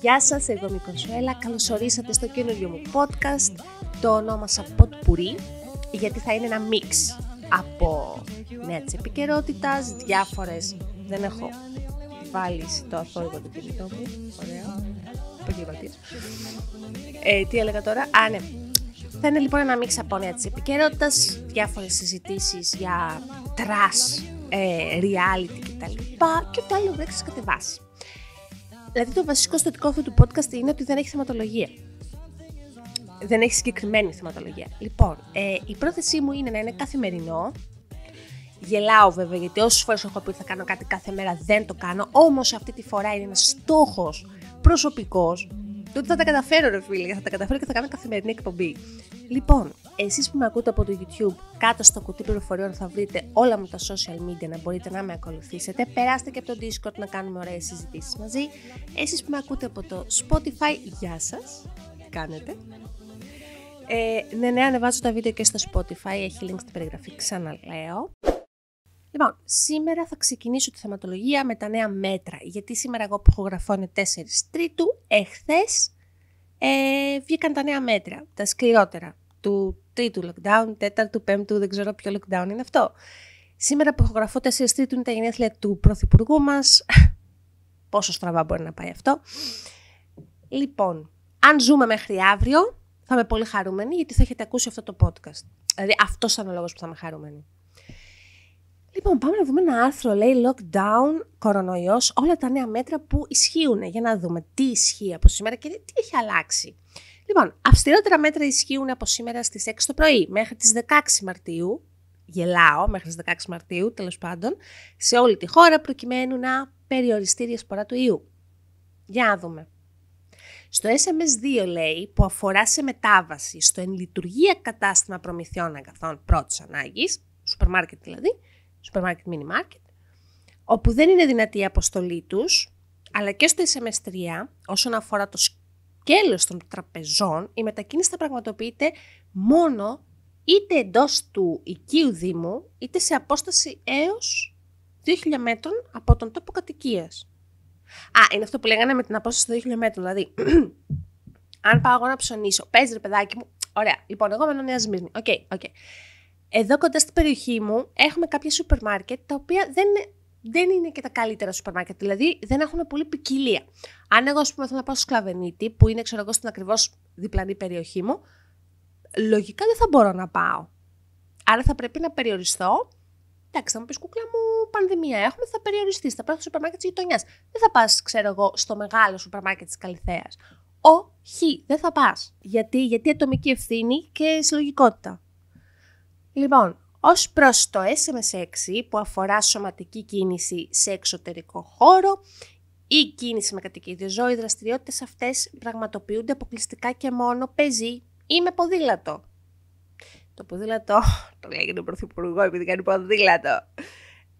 Γεια σας, εγώ είμαι η Κονσουέλα. Καλώς ορίσατε στο καινούριο μου podcast. Το ονόμασα Ποτπουρί, γιατί θα είναι ένα μίξ από νέα της επικαιρότητας, διάφορες, δεν έχω βάλει το αθόρυβο του κινητό μου, ωραίο, επαγγελματίας. Ε, τι έλεγα τώρα, α ναι, θα είναι λοιπόν ένα μίξ από νέα της επικαιρότητα, διάφορες συζητήσεις για trash, ε, reality κτλ. Και ό,τι άλλο βρέξει κατεβάσει. Δηλαδή το βασικό στατικό αυτού του podcast είναι ότι δεν έχει θεματολογία. Δεν έχει συγκεκριμένη θεματολογία. Λοιπόν, ε, η πρόθεσή μου είναι να είναι καθημερινό. Γελάω βέβαια γιατί όσες φορές έχω πει ότι θα κάνω κάτι κάθε μέρα δεν το κάνω. Όμως αυτή τη φορά είναι ένας στόχος προσωπικός. Τότε θα τα καταφέρω, ρε φίλε, θα τα καταφέρω και θα κάνω καθημερινή εκπομπή. Λοιπόν, εσείς που με ακούτε από το YouTube, κάτω στο κουτί πληροφοριών θα βρείτε όλα μου τα social media να μπορείτε να με ακολουθήσετε. Περάστε και από το Discord να κάνουμε ωραίες συζητήσεις μαζί. Εσείς που με ακούτε από το Spotify, γεια σας, τι κάνετε; Ε, ναι, ναι, ανεβάζω τα βίντεο και στο Spotify, έχει link στην περιγραφή, ξαναλέω. Λοιπόν, σήμερα θα ξεκινήσω τη θεματολογία με τα νέα μέτρα, γιατί σήμερα εγώ που έχω γραφώ είναι 4 Τρίτου, εχθές ε, βγήκαν τα νέα μέτρα, τα σκληρότερα του τρίτου lockdown, τέταρτου, πέμπτου, δεν ξέρω ποιο lockdown είναι αυτό. Σήμερα που έχω γραφώ 4 Τρίτου είναι τα γενέθλια του Πρωθυπουργού μας. Πόσο στραβά μπορεί να πάει αυτό. Λοιπόν, αν ζούμε μέχρι αύριο, θα είμαι πολύ χαρούμενη γιατί θα έχετε ακούσει αυτό το podcast. Δηλαδή αυτός είναι ο λόγος που θα είμαι χαρούμενη. Λοιπόν, πάμε να δούμε ένα άρθρο, λέει lockdown, κορονοϊός, όλα τα νέα μέτρα που ισχύουν. Για να δούμε τι ισχύει από σήμερα και τι έχει αλλάξει. Λοιπόν, αυστηρότερα μέτρα ισχύουν από σήμερα στις 6 το πρωί μέχρι τις 16 Μαρτίου, γελάω μέχρι τις 16 Μαρτίου τέλος πάντων, σε όλη τη χώρα προκειμένου να περιοριστεί η διασπορά του ιού. Για να δούμε. Στο SMS2 λέει που αφορά σε μετάβαση στο εν λειτουργία κατάστημα προμηθειών αγαθών πρώτης ανάγκης, σούπερ μάρκετ δηλαδή, σούπερ μάρκετ mini market, όπου δεν είναι δυνατή η αποστολή τους, αλλά και στο SMS3 όσον αφορά το σκέλος των τραπεζών, η μετακίνηση θα πραγματοποιείται μόνο είτε εντός του οικείου Δήμου, είτε σε απόσταση έως 2.000 μέτρων από τον τόπο κατοικίας. Α, είναι αυτό που λέγανε με την απόσταση των 2.000 μέτρων. Δηλαδή, αν πάω εγώ να ψωνίσω, παίζει ρε παιδάκι μου. Ωραία. Λοιπόν, εγώ μένω Νέα Σμύρνη. Ok, okay, ok. Okay. Εδώ κοντά στην περιοχή μου έχουμε κάποια σούπερ μάρκετ τα οποία δεν είναι, δεν είναι και τα καλύτερα σούπερ μάρκετ. Δηλαδή δεν έχουν πολύ ποικιλία. Αν εγώ, ας πούμε, θέλω να πάω στο Σκλαβενίτη, που είναι, ξέρω εγώ, στην ακριβώς διπλανή περιοχή μου, λογικά δεν θα μπορώ να πάω. Άρα θα πρέπει να περιοριστώ Εντάξει, θα μου πεις κούκλα μου, πανδημία έχουμε, θα περιοριστείς. Θα πάει στο σούπερ μάρκετ της γειτονιάς. Δεν θα πας, ξέρω εγώ, στο μεγάλο σούπερ μάρκετ της Καλιθέα. Όχι, δεν θα πας. Γιατί, γιατί ατομική ευθύνη και συλλογικότητα. Λοιπόν, ως προς το SMS6 που αφορά σωματική κίνηση σε εξωτερικό χώρο ή κίνηση με κατοικίδιο ζώο, οι δραστηριότητες αυτές πραγματοποιούνται αποκλειστικά και μόνο πεζή ή με ποδήλατο. Το ποδήλατο, το λέγεται ο Πρωθυπουργό επειδή κάνει ποδήλατο.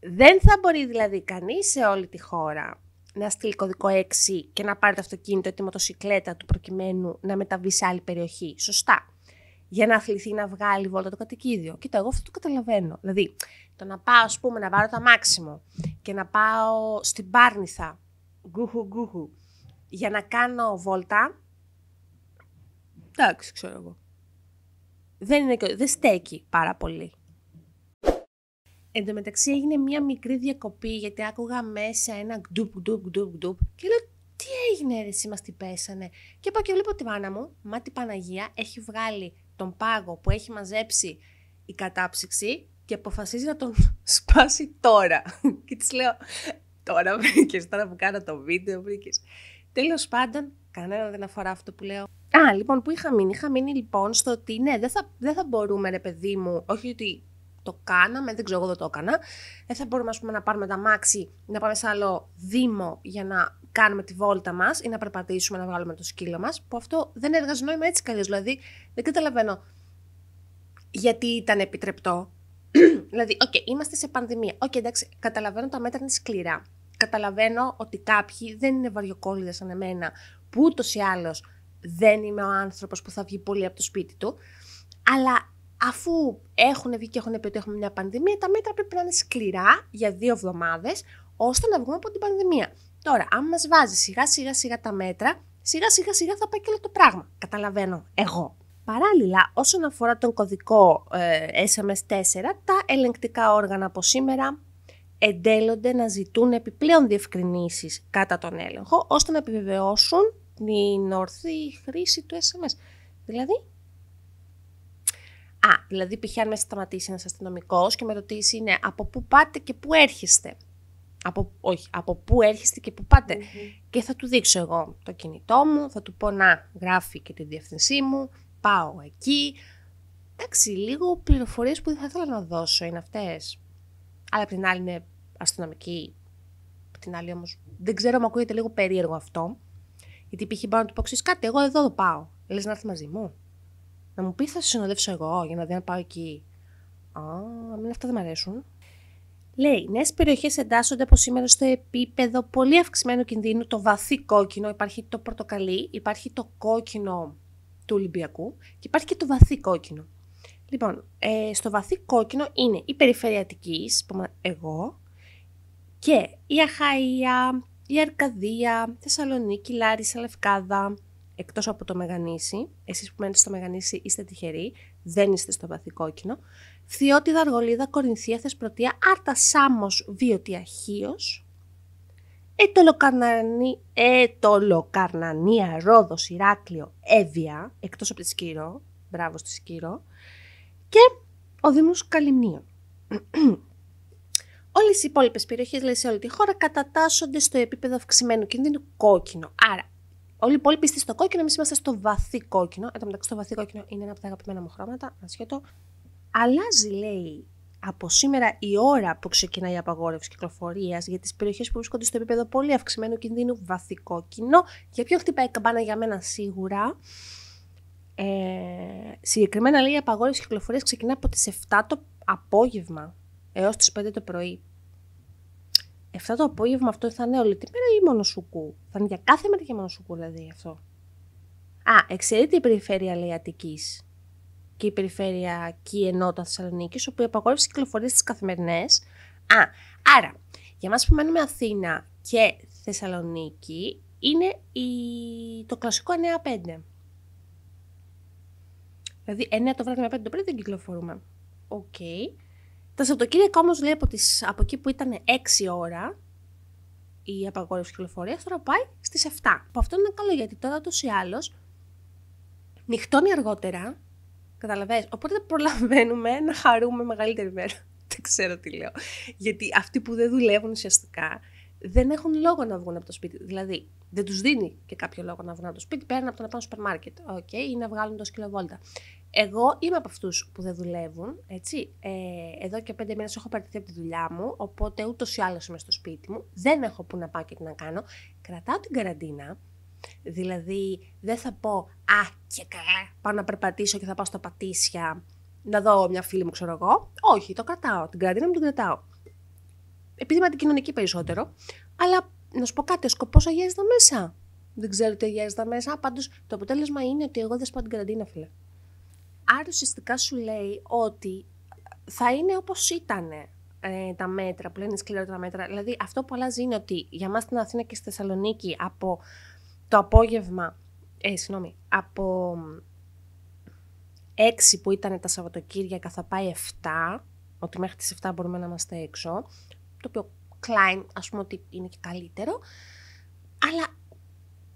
Δεν θα μπορεί δηλαδή κανείς σε όλη τη χώρα να στείλει κωδικό 6 και να πάρει το αυτοκίνητο ή τη μοτοσυκλέτα του προκειμένου να μεταβεί σε άλλη περιοχή. Σωστά. Για να αθληθεί να βγάλει βόλτα το κατοικίδιο. Κοίτα, εγώ αυτό το καταλαβαίνω. Δηλαδή, το να πάω, ας πούμε, να βάλω το αμάξιμο και να πάω στην Πάρνηθα, γκούχου γκούχου, για να κάνω βόλτα. Εντάξει, ξέρω εγώ δεν, είναι, δεν στέκει πάρα πολύ. Εν τω μεταξύ έγινε μια μικρή διακοπή γιατί άκουγα μέσα ένα γκντουπ γκντουπ γκντουπ γκντουπ και λέω τι έγινε ρε εσύ μας τι πέσανε. Και πάω και βλέπω τη μάνα μου, μα την Παναγία έχει βγάλει τον πάγο που έχει μαζέψει η κατάψυξη και αποφασίζει να τον σπάσει τώρα. και της λέω τώρα βρήκες, τώρα που κάνω το βίντεο βρήκες. Τέλος πάντων, κανέναν δεν αφορά αυτό που λέω. Α, λοιπόν, που είχα μείνει; Είχα μείνει λοιπόν στο ότι ναι, δεν θα, δεν θα μπορούμε, ρε παιδί μου, όχι ότι το κάναμε, δεν ξέρω, εγώ δεν το έκανα. Δεν θα μπορούμε, ας πούμε, να πάρουμε τ' αμάξι, να πάμε σε άλλο δήμο για να κάνουμε τη βόλτα μας ή να περπατήσουμε να βγάλουμε το σκύλο μας. Που αυτό δεν έβγαζε νόημα έτσι κι αλλιώς. Δηλαδή, δεν καταλαβαίνω γιατί ήταν επιτρεπτό. δηλαδή, OK, okay, είμαστε σε πανδημία. OK, okay, εντάξει, καταλαβαίνω τα μέτρα είναι σκληρά. Καταλαβαίνω ότι κάποιοι δεν είναι βαριοκόλληδες σαν εμένα, που ούτως ή άλλως δεν είμαι ο άνθρωπος που θα βγει πολύ από το σπίτι του, αλλά αφού έχουν βγει και έχουν πει ότι έχουμε μια πανδημία, τα μέτρα πρέπει να είναι σκληρά για δύο εβδομάδες, ώστε να βγούμε από την πανδημία. Τώρα, αν μας βάζει σιγά σιγά σιγά τα μέτρα, σιγά σιγά σιγά θα πάει και όλο το πράγμα. Καταλαβαίνω εγώ. Παράλληλα, όσον αφορά τον κωδικό ε, SMS4, τα ελεγκτικά όργανα από σήμερα εντέλλονται να ζητούν επιπλέον διευκρινήσεις κατά τον έλεγχο, ώστε να επιβεβαιώσουν την ορθή χρήση του SMS. Δηλαδή, Α, δηλαδή π.χ. αν με σταματήσει ένας αστυνομικός και με ρωτήσει είναι από πού πάτε και πού έρχεστε. Από, όχι, από πού έρχεστε και πού πατε Και θα του δείξω εγώ το κινητό μου, θα του πω να γράφει και τη διεύθυνσή μου, πάω εκεί. Εντάξει, λίγο πληροφορίες που δεν θα ήθελα να δώσω είναι αυτές. Αλλά απ' την άλλη είναι αστυνομική. Απ' την άλλη όμως δεν ξέρω, μου ακούγεται λίγο περίεργο αυτό. Γιατί π.χ. μπορώ να του πω κάτι, εγώ εδώ πάω. Λες να έρθει μαζί μου. Να μου πεις θα σε συνοδεύσω εγώ για να δει να πάω εκεί. Α, μην αυτά δεν μου αρέσουν. Λέει, νέες περιοχές εντάσσονται από σήμερα στο επίπεδο πολύ αυξημένου κινδύνου, το βαθύ κόκκινο. Υπάρχει το πορτοκαλί, υπάρχει το κόκκινο του Ολυμπιακού και υπάρχει και το βαθύ κόκκινο. Λοιπόν, ε, στο βαθύ κόκκινο είναι η περιφέρεια Αττικής, που είμαι εγώ, και η Αχαΐα, η Αρκαδία, Θεσσαλονίκη, Λάρισα, Λευκάδα, εκτός από το Μεγανήσι, εσείς που μένετε στο Μεγανήσι είστε τυχεροί, δεν είστε στο βαθύ κόκκινο, Φθιώτιδα, Αργολίδα, Κορινθία, Θεσπρωτεία, Άρτα, Σάμος, Βίωτη, Αχίος, Ετολοκαρνανία, Ρόδος, Ηράκλειο, Εύβοια, εκτός από τη Σκύρο, μπράβο στη Σκύρο, και ο Δήμος Καλυμνίων. Όλες οι υπόλοιπες περιοχές λέει, σε όλη τη χώρα κατατάσσονται στο επίπεδο αυξημένου κινδύνου κόκκινο. Άρα, όλοι οι υπόλοιποι είστε στο κόκκινο, εμείς είμαστε στο βαθύ κόκκινο. Εν τω μεταξύ, το βαθύ κόκκινο είναι ένα από τα αγαπημένα μου χρώματα, ασχέτω. Αλλάζει, λέει, από σήμερα η ώρα που ξεκινάει η απαγόρευση κυκλοφορίας για τις περιοχές που βρίσκονται στο επίπεδο πολύ αυξημένου κινδύνου βαθύ κόκκινο. Για ποιον χτυπάει η καμπάνα για μένα σίγουρα. Ε, συγκεκριμένα λέει η απαγόρευση κυκλοφορίας ξεκινά από τις 7 το απόγευμα έως τις 5 το πρωί. 7 το απόγευμα αυτό θα είναι όλη τη μέρα ή μόνο σουκού. Θα είναι για κάθε μέρα και μόνο σουκού δηλαδή αυτό; Α, εξαιρείται η περιφέρεια λέει Αττικής και η περιφερειακή ενότητα Θεσσαλονίκη, όπου η απαγόρευση κυκλοφορίας στις καθημερινές. Α, άρα, για εμάς που μένουμε Αθήνα και Θεσσαλονίκη, είναι η... το κλασικό 9-5. Δηλαδή 9 το βράδυ με 5 το πρωί δεν κυκλοφορούμε. OK. Okay. Τα Σαββατοκύριακα όμως λέει από, τις, από εκεί που ήταν 6 ώρα η απαγόρευση κυκλοφορίας, τώρα πάει στις 7. Που αυτό είναι καλό γιατί τώρα ούτως ή άλλως νυχτώνει αργότερα Καταλαβαίνεις. Οπότε προλαβαίνουμε να χαρούμε μεγαλύτερη μέρα. δεν ξέρω τι λέω. Γιατί αυτοί που δεν δουλεύουν ουσιαστικά δεν έχουν λόγο να βγουν από το σπίτι. Δηλαδή, δεν τους δίνει και κάποιο λόγο να βγουν από το σπίτι πέραν από το να πάνε στο σούπερ μάρκετ. Okay, ή να βγάλουν το σκυλοβόλτα. Εγώ είμαι από αυτούς που δεν δουλεύουν. Έτσι. Ε, εδώ και πέντε μήνες έχω παραιτηθεί από τη δουλειά μου. Οπότε ούτως ή άλλως είμαι στο σπίτι μου. Δεν έχω που να πάω και τι να κάνω. Κρατάω την καραντίνα Δηλαδή, δεν θα πω «Α, και καλά, πάω να περπατήσω και θα πάω στα πατήσια να δω μια φίλη μου, ξέρω εγώ». Όχι, το κρατάω. Την κρατήνα μου την κρατάω. Επειδή είμαι αντικοινωνική περισσότερο. Αλλά να σου πω κάτι, ο σκοπός αγιάζει τα μέσα. Δεν ξέρω τι αγιάζει τα μέσα. Πάντως το αποτέλεσμα είναι ότι εγώ δεν σπάω την καραντίνα, φίλε. Άρα ουσιαστικά σου λέει ότι θα είναι όπως ήταν ε, τα μέτρα, που λένε σκληρότερα μέτρα. Δηλαδή αυτό που αλλάζει είναι ότι για μας στην Αθήνα και στη Θεσσαλονίκη από το απόγευμα, ε, συγγνώμη, από 6 που ήταν τα Σαββατοκύριακα θα πάει 7, ότι μέχρι τις 7 μπορούμε να είμαστε έξω, το οποίο Klein ας πούμε ότι είναι και καλύτερο, αλλά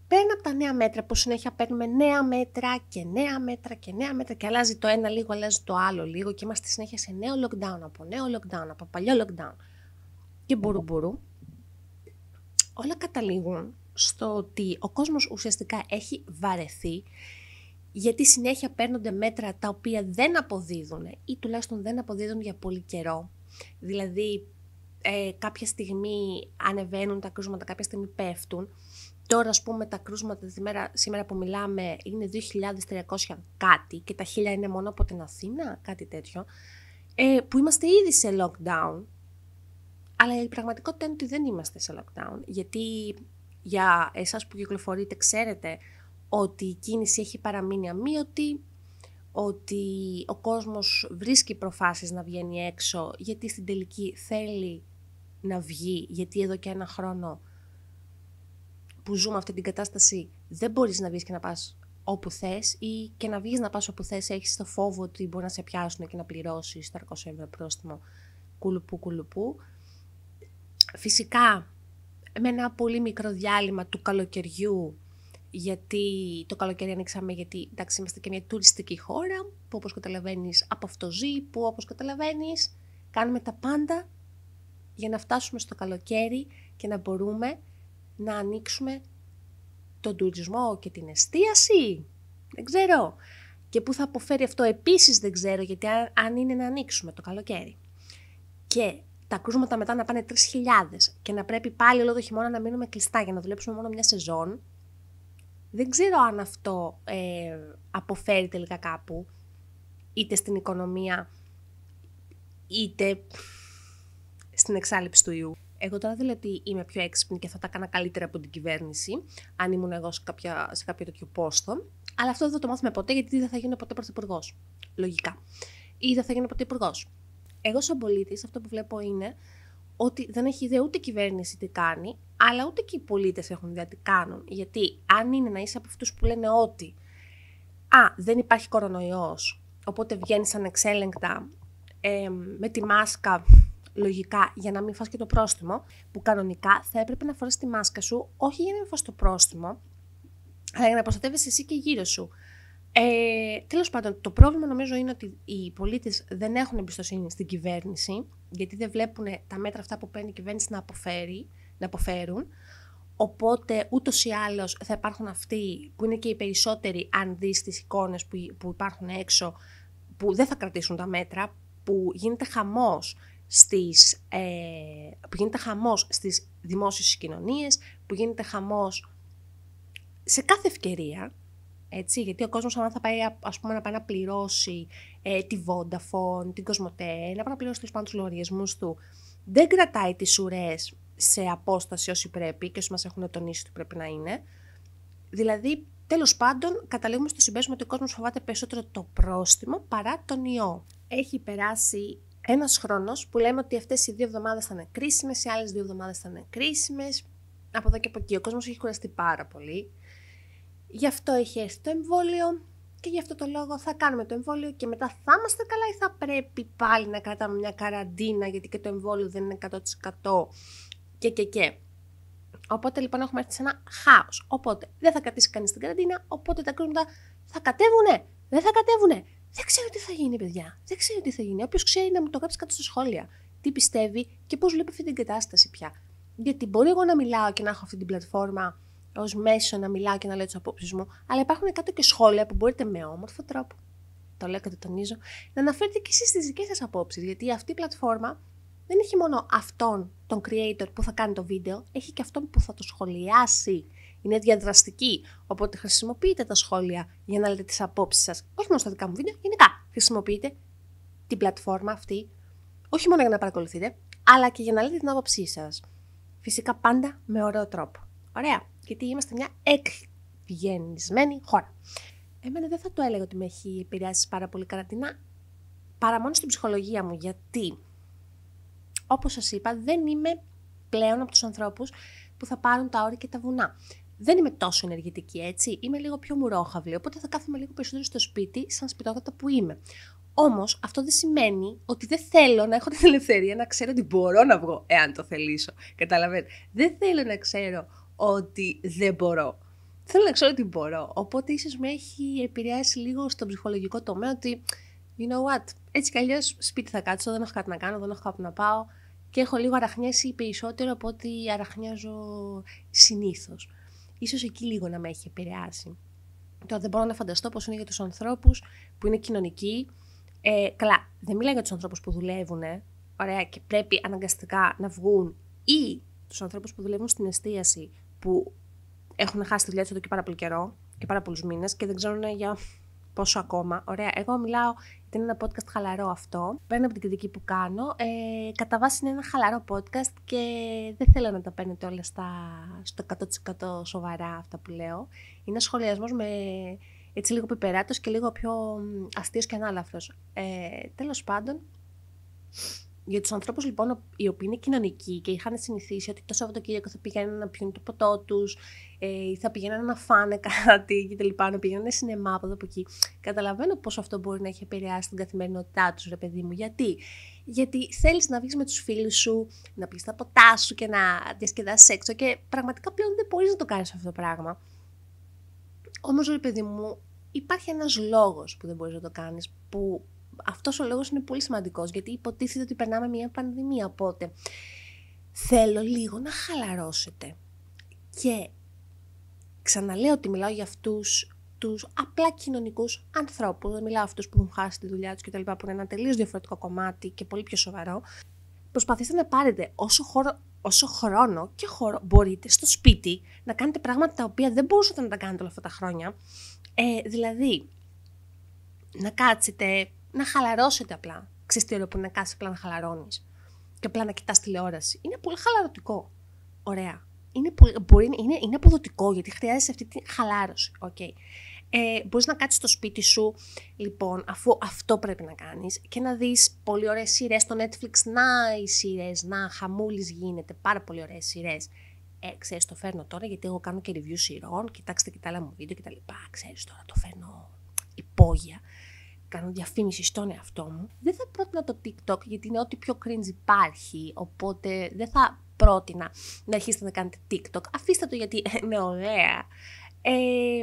πέρα από τα νέα μέτρα που συνέχεια παίρνουμε νέα μέτρα και νέα μέτρα και νέα μέτρα και αλλάζει το ένα λίγο, αλλάζει το άλλο λίγο και είμαστε συνέχεια σε νέο lockdown, από νέο lockdown, από παλιό lockdown και μπουρου μπουρου, όλα καταλήγουν στο ότι ο κόσμος ουσιαστικά έχει βαρεθεί γιατί συνέχεια παίρνονται μέτρα τα οποία δεν αποδίδουν ή τουλάχιστον δεν αποδίδουν για πολύ καιρό. Δηλαδή ε, κάποια στιγμή ανεβαίνουν τα κρούσματα, κάποια στιγμή πέφτουν. Τώρα ας πούμε τα κρούσματα σήμερα, σήμερα που μιλάμε είναι 2.300 κάτι και τα 1.000 είναι μόνο από την Αθήνα, κάτι τέτοιο, ε, που είμαστε ήδη σε lockdown. Αλλά η πραγματικότητα είναι ότι δεν είμαστε σε lockdown, γιατί για εσάς που κυκλοφορείτε ξέρετε ότι η κίνηση έχει παραμείνει αμύωτη, ότι ο κόσμος βρίσκει προφάσεις να βγαίνει έξω γιατί στην τελική θέλει να βγει, γιατί εδώ και ένα χρόνο που ζούμε αυτή την κατάσταση δεν μπορείς να βγεις και να πας όπου θες ή και να βγεις να πας όπου θες έχεις το φόβο ότι μπορεί να σε πιάσουν και να πληρώσεις 400 ευρώ πρόστιμο κουλουπού κουλουπού. Φυσικά με ένα πολύ μικρό διάλειμμα του καλοκαιριού γιατί το καλοκαίρι ανοίξαμε γιατί εντάξει είμαστε και μια τουριστική χώρα που όπως καταλαβαίνεις από αυτό ζει, που όπως καταλαβαίνεις κάνουμε τα πάντα για να φτάσουμε στο καλοκαίρι και να μπορούμε να ανοίξουμε τον τουρισμό και την εστίαση; Δεν ξέρω. Και πού θα αποφέρει αυτό; Επίσης δεν ξέρω γιατί αν είναι να ανοίξουμε το καλοκαίρι. Και τα κρούσματα μετά να πάνε 3.000 και να πρέπει πάλι όλο το χειμώνα να μείνουμε κλειστά για να δουλέψουμε μόνο μια σεζόν, δεν ξέρω αν αυτό ε, αποφέρει τελικά κάπου, είτε στην οικονομία, είτε στην εξάλληψη του ιού. Εγώ τώρα δεν λέω ότι είμαι πιο έξυπνη και θα τα έκανα καλύτερα από την κυβέρνηση, αν ήμουν εγώ σε, κάποια, σε κάποιο τέτοιο πόστο. Αλλά αυτό δεν θα το μάθουμε ποτέ, γιατί δεν θα γίνω ποτέ πρωθυπουργός. Λογικά. Ή δεν θα γίνω ποτέ υπουργός. Εγώ, σαν πολίτης, αυτό που βλέπω είναι ότι δεν έχει ιδέα ούτε η κυβέρνηση τι κάνει, αλλά ούτε και οι πολίτες έχουν ιδέα τι κάνουν. Γιατί αν είναι να είσαι από αυτούς που λένε ότι Α, δεν υπάρχει κορονοϊός, οπότε βγαίνεις ανεξέλεγκτα ε, με τη μάσκα λογικά για να μην φας και το πρόστιμο, που κανονικά θα έπρεπε να φοράς τη μάσκα σου, όχι για να μην φας το πρόστιμο, αλλά για να προστατεύεσαι εσύ και γύρω σου. Ε, Τέλος πάντων, το πρόβλημα νομίζω είναι ότι οι πολίτες δεν έχουν εμπιστοσύνη στην κυβέρνηση, γιατί δεν βλέπουν τα μέτρα αυτά που παίρνει η κυβέρνηση να, αποφέρει, να αποφέρουν. Οπότε ούτως ή άλλως θα υπάρχουν αυτοί που είναι και οι περισσότεροι, αν δεις τις εικόνες που, που υπάρχουν έξω, που δεν θα κρατήσουν τα μέτρα, που γίνεται χαμός στις, ε, που γίνεται χαμός στις δημόσιες συγκοινωνίες, που γίνεται χαμός σε κάθε ευκαιρία, έτσι, γιατί ο κόσμος αν θα πάει ας πούμε, να πάει να πληρώσει ε, τη Vodafone, την Cosmote, να πάει να πληρώσει τους πάντους λογαριασμούς του, δεν κρατάει τις ουρές σε απόσταση όσοι πρέπει και όσοι μας έχουν τονίσει ότι πρέπει να είναι. Δηλαδή, τέλος πάντων, καταλήγουμε στο συμπέρασμα ότι ο κόσμος φοβάται περισσότερο το πρόστιμο παρά τον ιό. Έχει περάσει ένας χρόνος που λέμε ότι αυτές οι δύο εβδομάδες θα είναι κρίσιμες, οι άλλες δύο εβδομάδες θα είναι κρίσιμες. Από εδώ και από εκεί ο κόσμος έχει κουραστεί πάρα πολύ. Γι' αυτό έχει έρθει το εμβόλιο και γι' αυτό το λόγο θα κάνουμε το εμβόλιο και μετά θα είμαστε καλά ή θα πρέπει πάλι να κρατάμε μια καραντίνα γιατί και το εμβόλιο δεν είναι 100% και και και. Οπότε λοιπόν έχουμε έρθει σε ένα χάος. Οπότε δεν θα κρατήσει κανείς την καραντίνα, οπότε τα κρούσματα θα κατέβουνε, δεν θα κατέβουνε. Δεν ξέρω τι θα γίνει, παιδιά. Δεν ξέρω τι θα γίνει. Όποιος ξέρει να μου το γράψει κάτω στα σχόλια. Τι πιστεύει και πώς βλέπει αυτή την κατάσταση πια. Γιατί μπορεί εγώ να μιλάω και να έχω αυτή την πλατφόρμα ως μέσο να μιλάω και να λέω τις απόψεις μου, αλλά υπάρχουν κάτω και σχόλια που μπορείτε με όμορφο τρόπο, το λέω και το τονίζω, να αναφέρετε και εσείς τις δικές σας απόψεις. Γιατί αυτή η πλατφόρμα δεν έχει μόνο αυτόν τον creator που θα κάνει το βίντεο, έχει και αυτόν που θα το σχολιάσει είναι διαδραστική. Οπότε χρησιμοποιείτε τα σχόλια για να λέτε τις απόψεις σας. Όχι μόνο στα δικά μου βίντεο, γενικά χρησιμοποιείτε την πλατφόρμα αυτή, όχι μόνο για να παρακολουθείτε, αλλά και για να λέτε την άποψή σας. Φυσικά πάντα με ωραίο τρόπο. Ωραία, γιατί είμαστε μια εκγεννισμένη χώρα. Εμένα δεν θα το έλεγα ότι με έχει επηρεάσει πάρα πολύ καραντίνα, παρά μόνο στην ψυχολογία μου, γιατί, όπως σας είπα, δεν είμαι πλέον από τους ανθρώπους που θα πάρουν τα όρια και τα βουνά δεν είμαι τόσο ενεργητική έτσι, είμαι λίγο πιο μουρόχαυλη, οπότε θα κάθομαι λίγο περισσότερο στο σπίτι, σαν σπιτόγατα που είμαι. Όμως αυτό δεν σημαίνει ότι δεν θέλω να έχω την ελευθερία να ξέρω ότι μπορώ να βγω, εάν το θελήσω. Καταλαβαίνετε. Δεν θέλω να ξέρω ότι δεν μπορώ. Θέλω να ξέρω ότι μπορώ. Οπότε ίσως με έχει επηρεάσει λίγο στο ψυχολογικό τομέα ότι, you know what, έτσι κι αλλιώς σπίτι θα κάτσω, δεν έχω κάτι να κάνω, δεν έχω κάπου να πάω και έχω λίγο αραχνιάσει περισσότερο από ότι αραχνιάζω συνήθως ίσως εκεί λίγο να με έχει επηρεάσει. Τώρα δεν μπορώ να φανταστώ πώς είναι για τους ανθρώπους που είναι κοινωνικοί. Ε, καλά, δεν μιλάω για τους ανθρώπους που δουλεύουν, ωραία, και πρέπει αναγκαστικά να βγουν ή τους ανθρώπους που δουλεύουν στην εστίαση που έχουν χάσει τη δουλειά τους εδώ και πάρα πολύ καιρό και πάρα πολλούς μήνες και δεν ξέρουν για πόσο ακόμα. Ωραία, εγώ μιλάω είναι ένα podcast χαλαρό αυτό. Παίρνω από την κριτική που κάνω. Ε, κατά βάση είναι ένα χαλαρό podcast και δεν θέλω να τα παίρνετε όλα στα, στο 100% σοβαρά αυτά που λέω. Είναι σχολιασμός με έτσι λίγο πιπεράτος και λίγο πιο αστείος και ανάλαφρος. Ε, τέλος πάντων, για τους ανθρώπους λοιπόν οι οποίοι είναι κοινωνικοί και είχαν συνηθίσει ότι το Σαββατοκύριακο θα πηγαίνουν να πιούν το ποτό τους, ε, θα πηγαίνουν να φάνε κάτι κτλ. Να πηγαίνουν σινεμά από εδώ από εκεί. Καταλαβαίνω πώ αυτό μπορεί να έχει επηρεάσει την καθημερινότητά τους, ρε παιδί μου. Γιατί, Γιατί θέλεις να βγεις με τους φίλους σου, να πεις τα ποτά σου και να διασκεδάσεις έξω και πραγματικά πλέον δεν μπορείς να το κάνεις αυτό το πράγμα. Όμως, ρε παιδί μου, υπάρχει ένας λόγος που δεν μπορείς να το κάνεις, που αυτός ο λόγος είναι πολύ σημαντικός γιατί υποτίθεται ότι περνάμε μια πανδημία. Οπότε θέλω λίγο να χαλαρώσετε. Και ξαναλέω ότι μιλάω για αυτούς τους απλά κοινωνικούς ανθρώπους. Δεν μιλάω αυτούς που έχουν χάσει τη δουλειά τους κτλ. που είναι ένα τελείως διαφορετικό κομμάτι και πολύ πιο σοβαρό. Προσπαθήστε να πάρετε όσο, χώρο, όσο χρόνο και χώρο μπορείτε στο σπίτι να κάνετε πράγματα τα οποία δεν μπορούσατε να τα κάνετε όλα αυτά τα χρόνια. Ε, δηλαδή, να κάτσετε να χαλαρώσετε απλά. Ξέρετε τι ωραίο που είναι να κάτσει απλά να χαλαρώνεις και απλά να κοιτάς τηλεόραση. Είναι πολύ χαλαρωτικό. Ωραία. Είναι, πολύ, μπορεί, είναι, είναι αποδοτικό γιατί χρειάζεσαι αυτή τη χαλάρωση. Okay. Ε, Μπορείς να κάτσεις στο σπίτι σου, λοιπόν, αφού αυτό πρέπει να κάνεις και να δεις πολύ ωραίες σειρές στο Netflix. Να οι σειρές, να χαμούλης γίνεται. Πάρα πολύ ωραίες σειρές. Ε, ξέρεις, το φέρνω τώρα γιατί εγώ κάνω και review σειρών. Κοιτάξτε και τα άλλα μου βίντεο κτλ. Ξέρεις τώρα, το φέρνω υπόγεια κάνω διαφήμιση στον εαυτό μου. Δεν θα πρότεινα το TikTok γιατί είναι ό,τι πιο cringe υπάρχει, οπότε δεν θα πρότεινα να αρχίσετε να κάνετε TikTok. Αφήστε το γιατί είναι ωραία. Ε,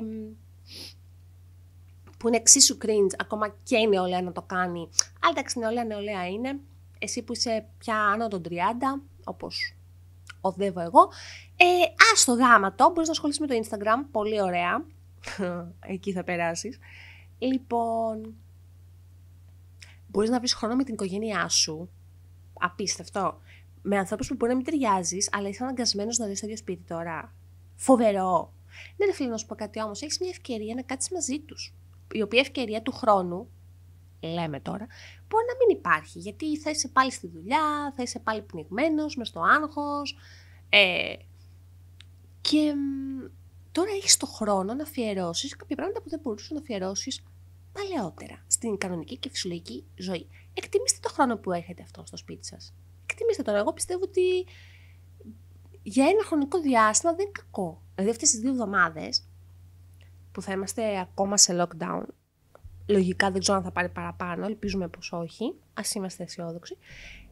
που είναι εξίσου cringe, ακόμα και η νεολαία να το κάνει. Αλλά εντάξει, νεολαία, νεολαία είναι. Εσύ που είσαι πια άνω των 30, όπως οδεύω εγώ, ε, ας το γάμα το, μπορείς να ασχοληθεί με το Instagram, πολύ ωραία. Εκεί θα περάσεις. Λοιπόν, Μπορείς να βρεις χρόνο με την οικογένειά σου. Απίστευτο. Με ανθρώπους που μπορεί να μην ταιριάζεις, αλλά είσαι αναγκασμένος να δεις στο ίδιο σπίτι τώρα. Φοβερό. Ναι, ρε φίλε, να σου πω κάτι όμως. Έχεις μια ευκαιρία να κάτσεις μαζί τους. Η οποία ευκαιρία του χρόνου, λέμε τώρα, μπορεί να μην υπάρχει. Γιατί θα είσαι πάλι στη δουλειά, θα είσαι πάλι πνιγμένος, μες στο άγχος. Ε, και τώρα έχεις το χρόνο να αφιερώσεις κάποια πράγματα που δεν μπορούσες να αφιερώσεις παλαιότερα στην κανονική και φυσιολογική ζωή. Εκτιμήστε το χρόνο που έχετε αυτό στο σπίτι σας. Εκτιμήστε τώρα. Εγώ πιστεύω ότι για ένα χρονικό διάστημα δεν είναι κακό. Δηλαδή αυτές τις δύο εβδομάδες που θα είμαστε ακόμα σε lockdown, λογικά δεν ξέρω αν θα πάρει παραπάνω, ελπίζουμε πως όχι, ας είμαστε αισιόδοξοι,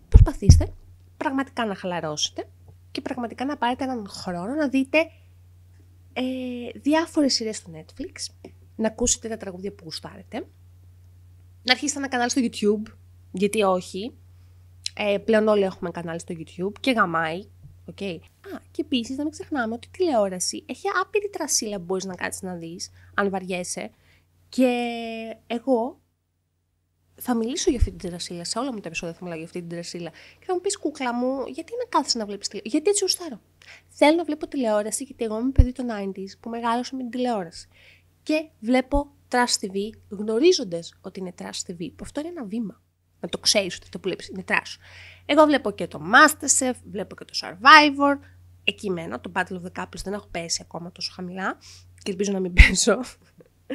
προσπαθήστε πραγματικά να χαλαρώσετε και πραγματικά να πάρετε έναν χρόνο να δείτε ε, διάφορες σειρές στο Netflix, να ακούσετε τα τραγούδια που γουστάρετε, να αρχίσετε ένα κανάλι στο YouTube, γιατί όχι. Ε, πλέον όλοι έχουμε κανάλι στο YouTube και γαμάει. Okay. Α, και επίσης να μην ξεχνάμε ότι η τηλεόραση έχει άπειρη τρασίλα που μπορείς να κάτσεις να δεις, αν βαριέσαι. Και εγώ θα μιλήσω για αυτή την τρασίλα, σε όλα μου τα επεισόδια θα μιλάω για αυτή την τρασίλα. Και θα μου πεις κούκλα μου, γιατί να κάθεσαι να βλέπεις τηλεόραση. Γιατί έτσι γουστάρω. Θέλω να βλέπω τηλεόραση, γιατί εγώ είμαι παιδί των 90s που μεγάλωσα με την τηλεόραση και βλέπω Trash TV γνωρίζοντας ότι είναι Trash TV, που αυτό είναι ένα βήμα. Να το ξέρεις ότι αυτό που βλέπεις είναι trash. Εγώ βλέπω και το Masterchef, βλέπω και το Survivor. Εκεί μένω, το Battle of the Couples δεν έχω πέσει ακόμα τόσο χαμηλά και ελπίζω να μην πέσω.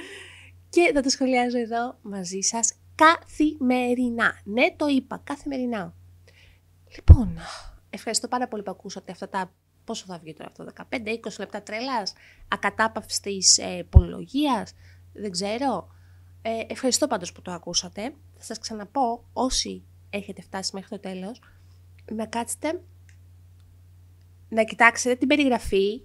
και θα το σχολιάζω εδώ μαζί σας καθημερινά. Ναι, το είπα, καθημερινά. Λοιπόν, ευχαριστώ πάρα πολύ που ακούσατε αυτά τα πόσο θα βγει τώρα αυτό, 15-20 λεπτά τρέλας, ακατάπαυστης ε, πολυλογίας, δεν ξέρω. Ε, ευχαριστώ πάντως που το ακούσατε. Θα σας ξαναπώ, όσοι έχετε φτάσει μέχρι το τέλος, να κάτσετε, να κοιτάξετε την περιγραφή,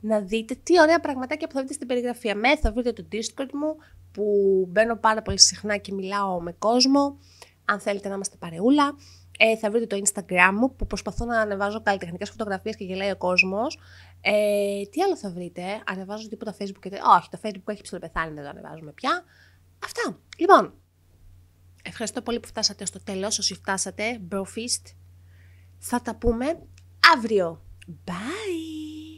να δείτε τι ωραία πραγματάκια που θα δείτε στην περιγραφή. Με θα βρείτε το Discord μου, που μπαίνω πάρα πολύ συχνά και μιλάω με κόσμο, αν θέλετε να είμαστε παρεούλα. Ε, θα βρείτε το Instagram μου που προσπαθώ να ανεβάζω καλλιτεχνικές φωτογραφίες και γελάει ο κόσμος. Ε, τι άλλο θα βρείτε, ανεβάζω τίποτα Facebook και. Όχι, το Facebook έχει ψηλοπεθάνει, δεν το ανεβάζουμε πια. Αυτά. Λοιπόν, ευχαριστώ πολύ που φτάσατε στο τέλος. Όσοι φτάσατε, Brofist. Θα τα πούμε αύριο. Bye!